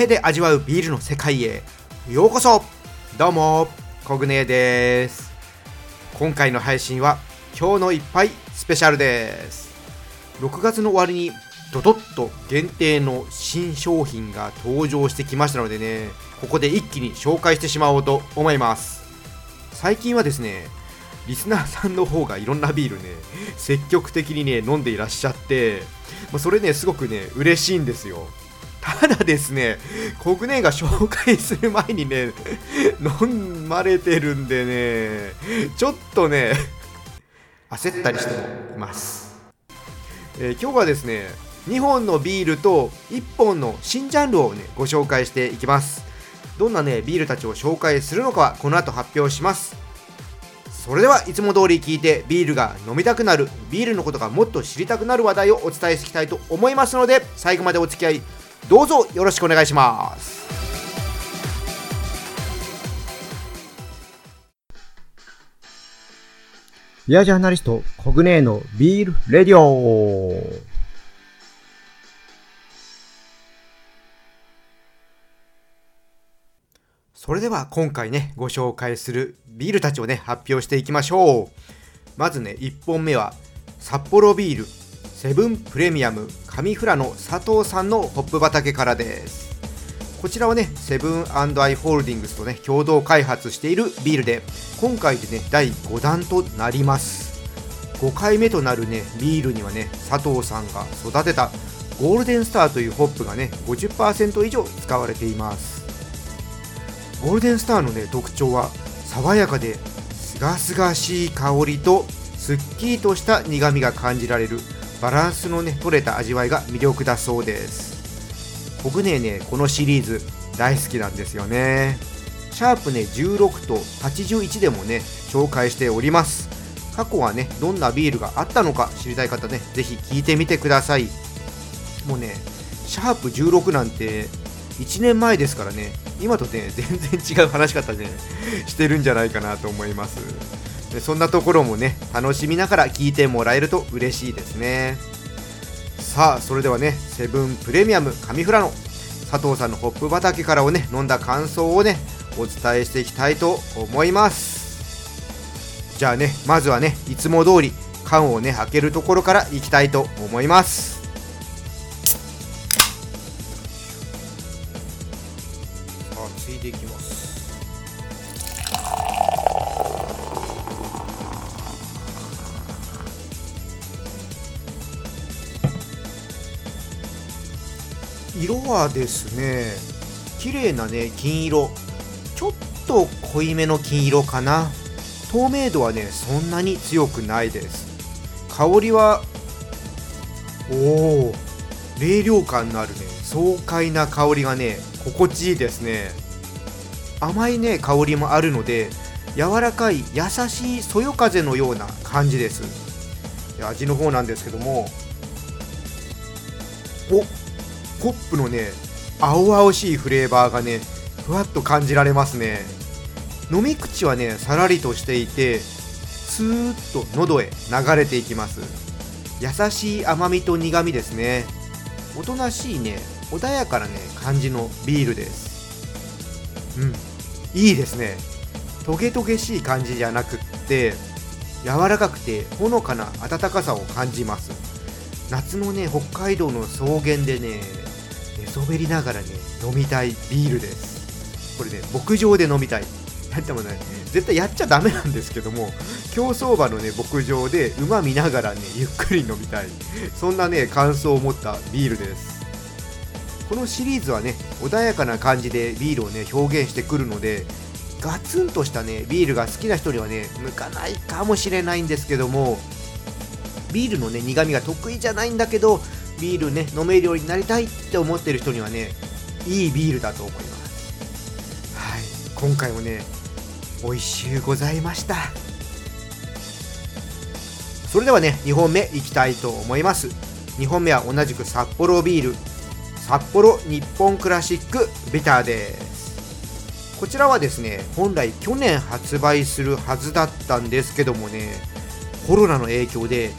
音と声で味わうビールの世界へ。ようこそ。どうもコグネです。今回の配信は今日の一杯スペシャルです。6月の終わりにドドッと限定の新商品が登場してきましたのでねここで一気に紹介してしまおうと思います。最近はですねリスナーさんの方がいろんなビールね積極的にね飲んでいらっしゃってまあ、それねすごくね嬉しいんですよ。ただですね、コグネが紹介する前にね、飲まれてるんでね、ちょっとね、焦ったりしています。えー、今日はですね、2本のビールと1本の新ジャンルをね、ご紹介していきます。どんなね、ビールたちを紹介するのかはこの後発表します。それではいつも通り聞いてビールが飲みたくなるビールのことがもっと知りたくなる話題をお伝えしていきたいと思いますので最後までお付き合いどうぞよろしくお願いします。ビアジャーナリストコグネーのビールレディオ。それでは今回ねご紹介するビールたちをね発表していきましょう。まずね1本目は札幌ビールセブンプレミアム上富良野佐藤さんのホップ畑からです。こちらはねセブンアイ・ホールディングスとね共同開発しているビールで今回でね第5弾となります。5回目となるねビールにはね佐藤さんが育てたゴールデンスターというホップがね50%以上使われています。ゴールデンスターのね特徴は爽やかですがすがしい香りとすっきりとした苦みが感じられるバランスのね取れた味わいが魅力だそうです。僕ねねこのシリーズ大好きなんですよね。シャープね16と81でもね紹介しております。過去はねどんなビールがあったのか知りたい方ね是非聞いてみてください。もうねシャープ16なんて1年前ですからね今とね全然違う話し方ねしてるんじゃないかなと思います。そんなところもね楽しみながら聞いてもらえると嬉しいですね。さあそれではねセブンプレミアム上富良野佐藤さんのホップ畑からをね飲んだ感想をねお伝えしていきたいと思います。じゃあねまずはねいつも通り缶をね開けるところからいきたいと思います。さあついていきます。色はですね綺麗なね金色。ちょっと濃いめの金色かな。透明度はねそんなに強くないです。香りはおお冷涼感のあるね爽快な香りがね心地いいですね。甘いね香りもあるので柔らかい優しいそよ風のような感じです。味の方なんですけども。おホップのね青々しいフレーバーがねふわっと感じられますね。飲み口はねさらりとしていてスーッと喉へ流れていきます。優しい甘みと苦みですね。おとなしいね穏やかなね感じのビールです。うんいいですね。トゲトゲしい感じじゃなくって柔らかくてほのかな温かさを感じます。夏のね北海道の草原でね寝そべりながらね飲みたいビールです。これね牧場で飲みたい。やってもね絶対やっちゃダメなんですけども競走馬のね牧場で馬見ながらねゆっくり飲みたい。そんなね感想を持ったビールです。このシリーズはね穏やかな感じでビールをね表現してくるのでガツンとしたねビールが好きな人にはね向かないかもしれないんですけどもビールのね苦味が得意じゃないんだけどビールね飲めるようになりたいって思ってる人にはねいいビールだと思います。はい今回もね美味しゅうございました。それではね2本目いきたいと思います。2本目は同じく札幌ビール札幌日本クラシックビターです。こちらはですね本来去年発売するはずだったんですけどもねコロナの影響で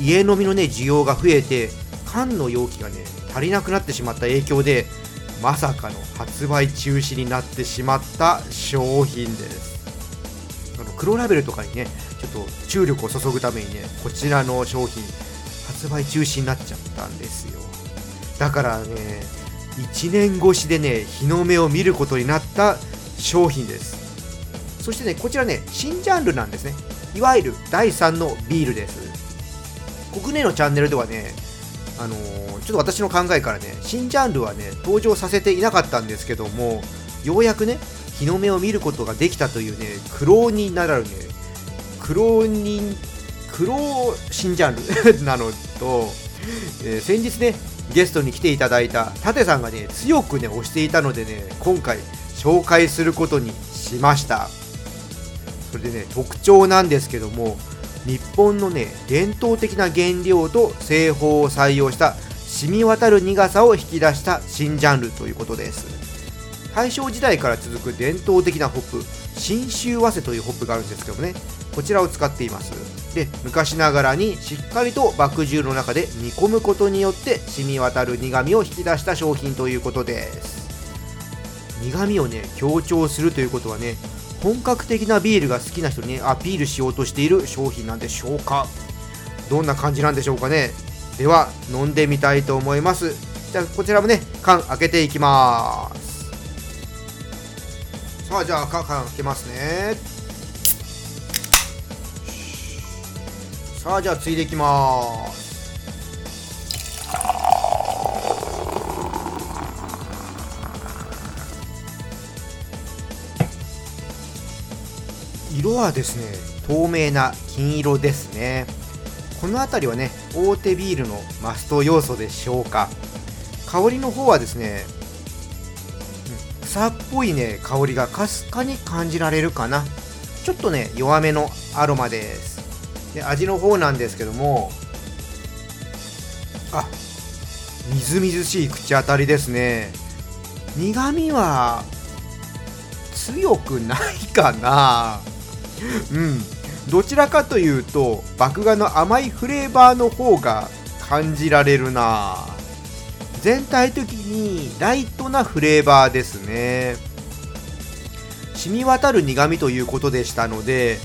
家飲みのね需要が増えて缶の容器がね足りなくなってしまった影響でまさかの発売中止になってしまった商品です。あの黒ラベルとかにねちょっと注力を注ぐためにねこちらの商品発売中止になっちゃったんですよ。だからね1年越しでね日の目を見ることになった商品です。そしてねこちらね新ジャンルなんですね。いわゆる第3のビールです。国内のチャンネルではねあのー、ちょっと私の考えからね新ジャンルはね登場させていなかったんですけどもようやくね日の目を見ることができたというね苦労にならるね苦労人苦労新ジャンル なのと、えー、先日ねゲストに来ていただいた舘さんがね強くね推していたのでね今回紹介することにしました。それでね特徴なんですけども日本のね伝統的な原料と製法を採用した染み渡る苦さを引き出した新ジャンルということです。大正時代から続く伝統的なホップ信州早生というホップがあるんですけどもねこちらを使っています。で昔ながらにしっかりと麦汁の中で煮込むことによって染み渡る苦みを引き出した商品ということです。苦みをね強調するということはね本格的なビールが好きな人に、アピールしようとしている商品なんでしょうか？どんな感じなんでしょうかね？では飲んでみたいと思います。じゃあこちらもね缶開けていきます。さあじゃあ缶開けますね。さあじゃあついでいきます。色はですね透明な金色ですね。この辺りはね大手ビールのマスト要素でしょうか。香りの方はですね草っぽいね香りがかすかに感じられるかな。ちょっとね弱めのアロマです。で味の方なんですけどもあみずみずしい口当たりですね。苦味は強くないかな。うん。どちらかというと麦芽の甘いフレーバーの方が感じられるな。全体的にライトなフレーバーですね。染み渡る苦味ということでしたので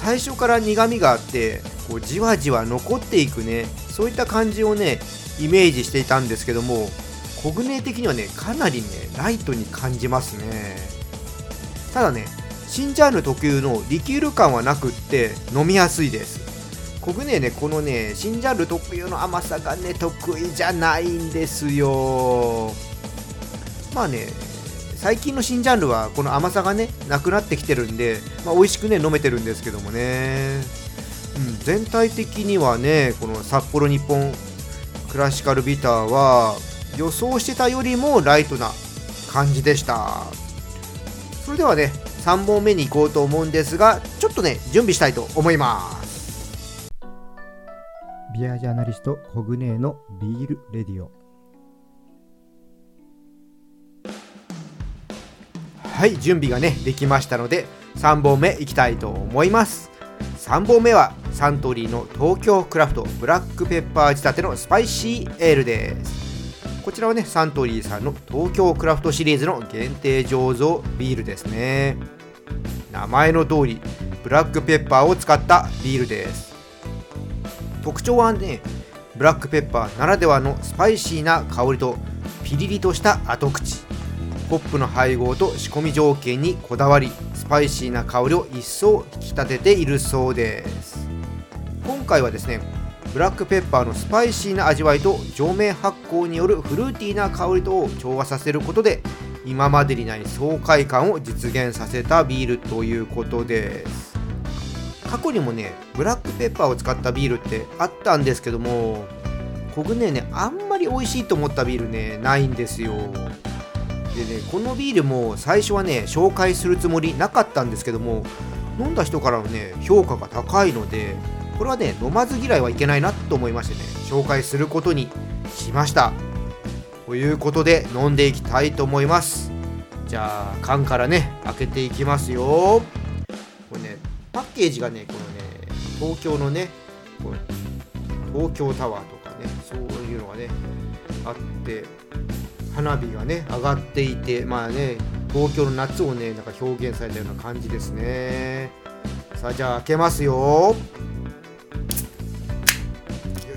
最初から苦味があってこうじわじわ残っていくね。そういった感じをねイメージしていたんですけどもコグネ的にはねかなりねライトに感じますね。ただね新ジャンル特有のリキュール感はなくって飲みやすいです。コグネねこのね新ジャンル特有の甘さがね得意じゃないんですよ。まあね最近の新ジャンルはこの甘さがねなくなってきてるんで、まあ、美味しくね飲めてるんですけどもね、うん、全体的にはねこの札幌日本クラシカルビターは予想してたよりもライトな感じでした。それではね3本目に行こうと思うんですがちょっとね準備したいと思います。ビアジャーナリストコグネーのビールレディオ。はい準備がねできましたので3本目いきたいと思います。3本目はサントリーの東京クラフトブラックペッパー仕立てのスパイシーエールですこちらはねサントリーさんの東京クラフトシリーズの限定醸造ビールですね。名前の通りブラックペッパーを使ったビールです。特徴はねブラックペッパーならではのスパイシーな香りとピリリとした後口ホップの配合と仕込み条件にこだわりスパイシーな香りを一層引き立てているそうです。今回はですねブラックペッパーのスパイシーな味わいと上面発酵によるフルーティーな香りとを調和させることで今までにない爽快感を実現させたビールということです。過去にもねブラックペッパーを使ったビールってあったんですけども僕ねねあんまり美味しいと思ったビールねないんですよ。でねこのビールも最初はね紹介するつもりなかったんですけども飲んだ人からのね評価が高いのでこれはね飲まず嫌いはいけないなと思いましてね紹介することにしました。ということで飲んでいきたいと思います。じゃあ缶からね開けていきますよ。これねパッケージがねこのね東京のねこれ東京タワーとかねそういうのがねあって花火がね上がっていてまあね東京の夏をねなんか表現されたような感じですね。さあじゃあ開けますよ。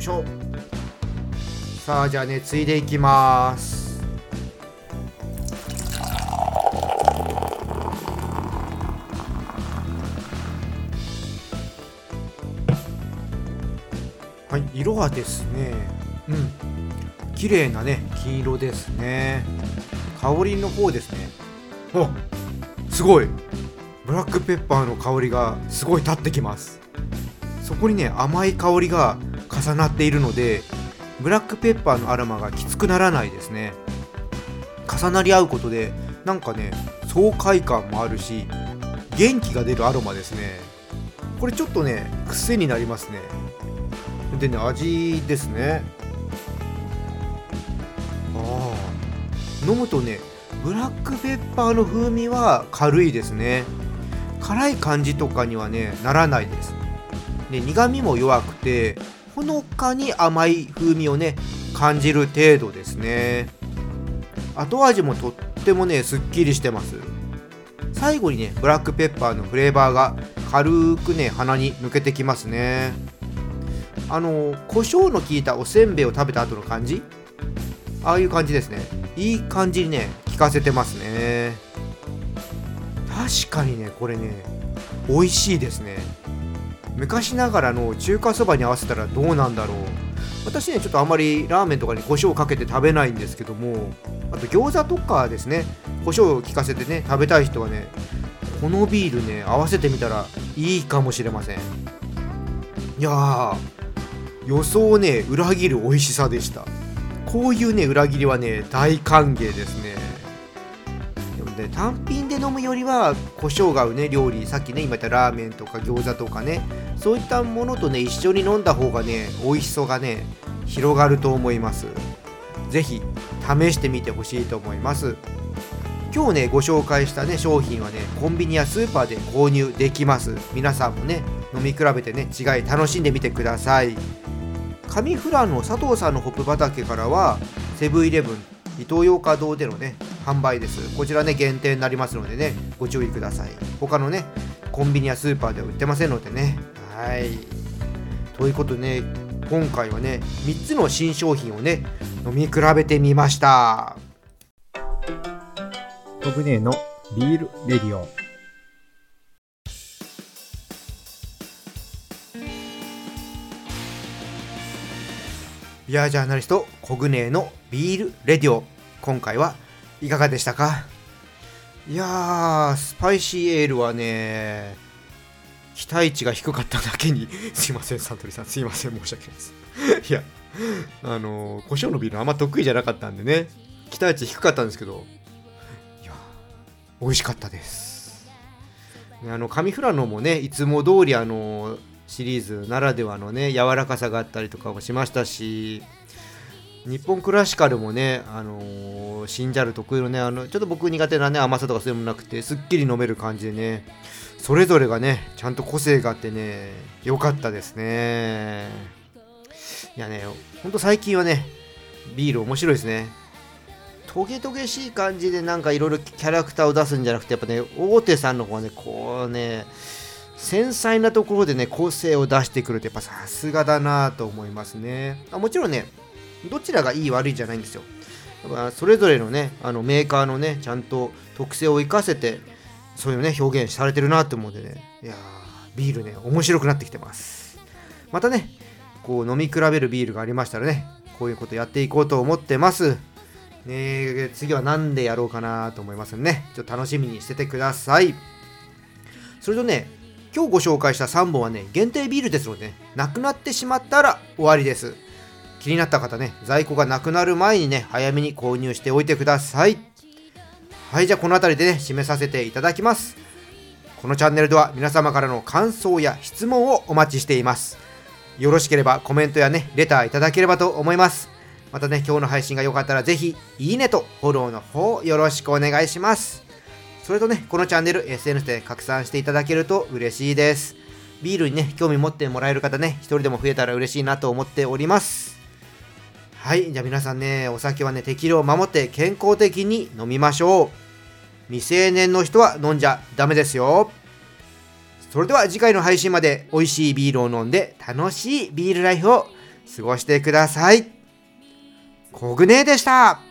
しょさあじゃあねついでいきます。はい色はですねうん。綺麗なね黄色ですね。香りの方ですね。おすごい。ブラックペッパーの香りがすごい立ってきます。そこにね甘い香りが重なっているのでブラックペッパーのアロマがきつくならないですね。重なり合うことでなんかね爽快感もあるし元気が出るアロマですね。これちょっとね癖になりますね。でね味ですね。ああ飲むとねブラックペッパーの風味は軽いですね。辛い感じとかにはねならないです。で苦味も弱くてほのかに甘い風味をね感じる程度ですね。後味もとってもねすっきりしてます。最後にねブラックペッパーのフレーバーが軽くね鼻に抜けてきますね。あの胡椒の効いたおせんべいを食べた後の感じ？ああいう感じですね。いい感じにね効かせてますね。確かにねこれね美味しいですね。昔ながらの中華そばに合わせたらどうなんだろう。私ねちょっとあんまりラーメンとかに胡椒をかけて食べないんですけどもあと餃子とかですね胡椒を効かせてね食べたい人はねこのビールね合わせてみたらいいかもしれません。いやー予想をね裏切る美味しさでした。こういうね裏切りはね大歓迎ですね。でもね単品で飲むよりは胡椒が合うね料理。さっきね今言ったラーメンとか餃子とかね。そういったものとね一緒に飲んだ方がね美味しさがね広がると思います。是非試してみてほしいと思います。今日ねご紹介したね商品はねコンビニやスーパーで購入できます。皆さんもね飲み比べてね違い楽しんでみてください。上富良野佐藤さんのホップ畑からはセブンイレブンイトーヨーカ堂でのね販売です。こちらね限定になりますのでねご注意ください。他のねコンビニやスーパーでは売ってませんのでね。はい。ということでね今回はね3つの新商品をね飲み比べてみました。コグネのビールレディオ。ビアジャーナリストコグネのビールレディオ。今回はいかがでしたか？いやースパイシーエールはね期待値が低かっただけに。すいませんサントリーさん。すいません申し訳ないです。いやあの胡椒のビールあんま得意じゃなかったんでね。期待値低かったんですけど。いや美味しかったです。ねあの上富良野もねいつも通りあのシリーズならではのね柔らかさがあったりとかもしましたし。日本クラシカルもね、あのー、シンジャル特有のねあのちょっと僕苦手なね甘さとかそういうのもなくてすっきり飲める感じでねそれぞれがねちゃんと個性があってね良かったですね。いやねほんと最近はねビール面白いですね。トゲトゲしい感じでなんかいろいろキャラクターを出すんじゃなくてやっぱね大手さんの方はねこうね繊細なところでね個性を出してくるってやっぱさすがだなと思いますね。あもちろんねどちらがいい悪いじゃないんですよ。やっぱそれぞれのねあのメーカーのねちゃんと特性を生かせてそういうね表現されてるなと思うんでね。いやービールね面白くなってきてます。またねこう飲み比べるビールがありましたらねこういうことやっていこうと思ってます。ね次は何でやろうかなと思いますんでね。ちょっと楽しみにしててください。それとね今日ご紹介した3本はね限定ビールですので、ね、なくなってしまったら終わりです。気になった方ね在庫がなくなる前にね早めに購入しておいてください。はいじゃあこの辺りでね締めさせていただきます。このチャンネルでは皆様からの感想や質問をお待ちしています。よろしければコメントやねレターいただければと思います。またね今日の配信が良かったらぜひいいねとフォローの方よろしくお願いします。それとね、このチャンネル SNS で拡散していただけると嬉しいです。ビールにね、興味持ってもらえる方ね、一人でも増えたら嬉しいなと思っております。はいじゃあ皆さんねお酒はね適量を守って健康的に飲みましょう。未成年の人は飲んじゃダメですよ。それでは次回の配信まで美味しいビールを飲んで楽しいビールライフを過ごしてください。コグネでした。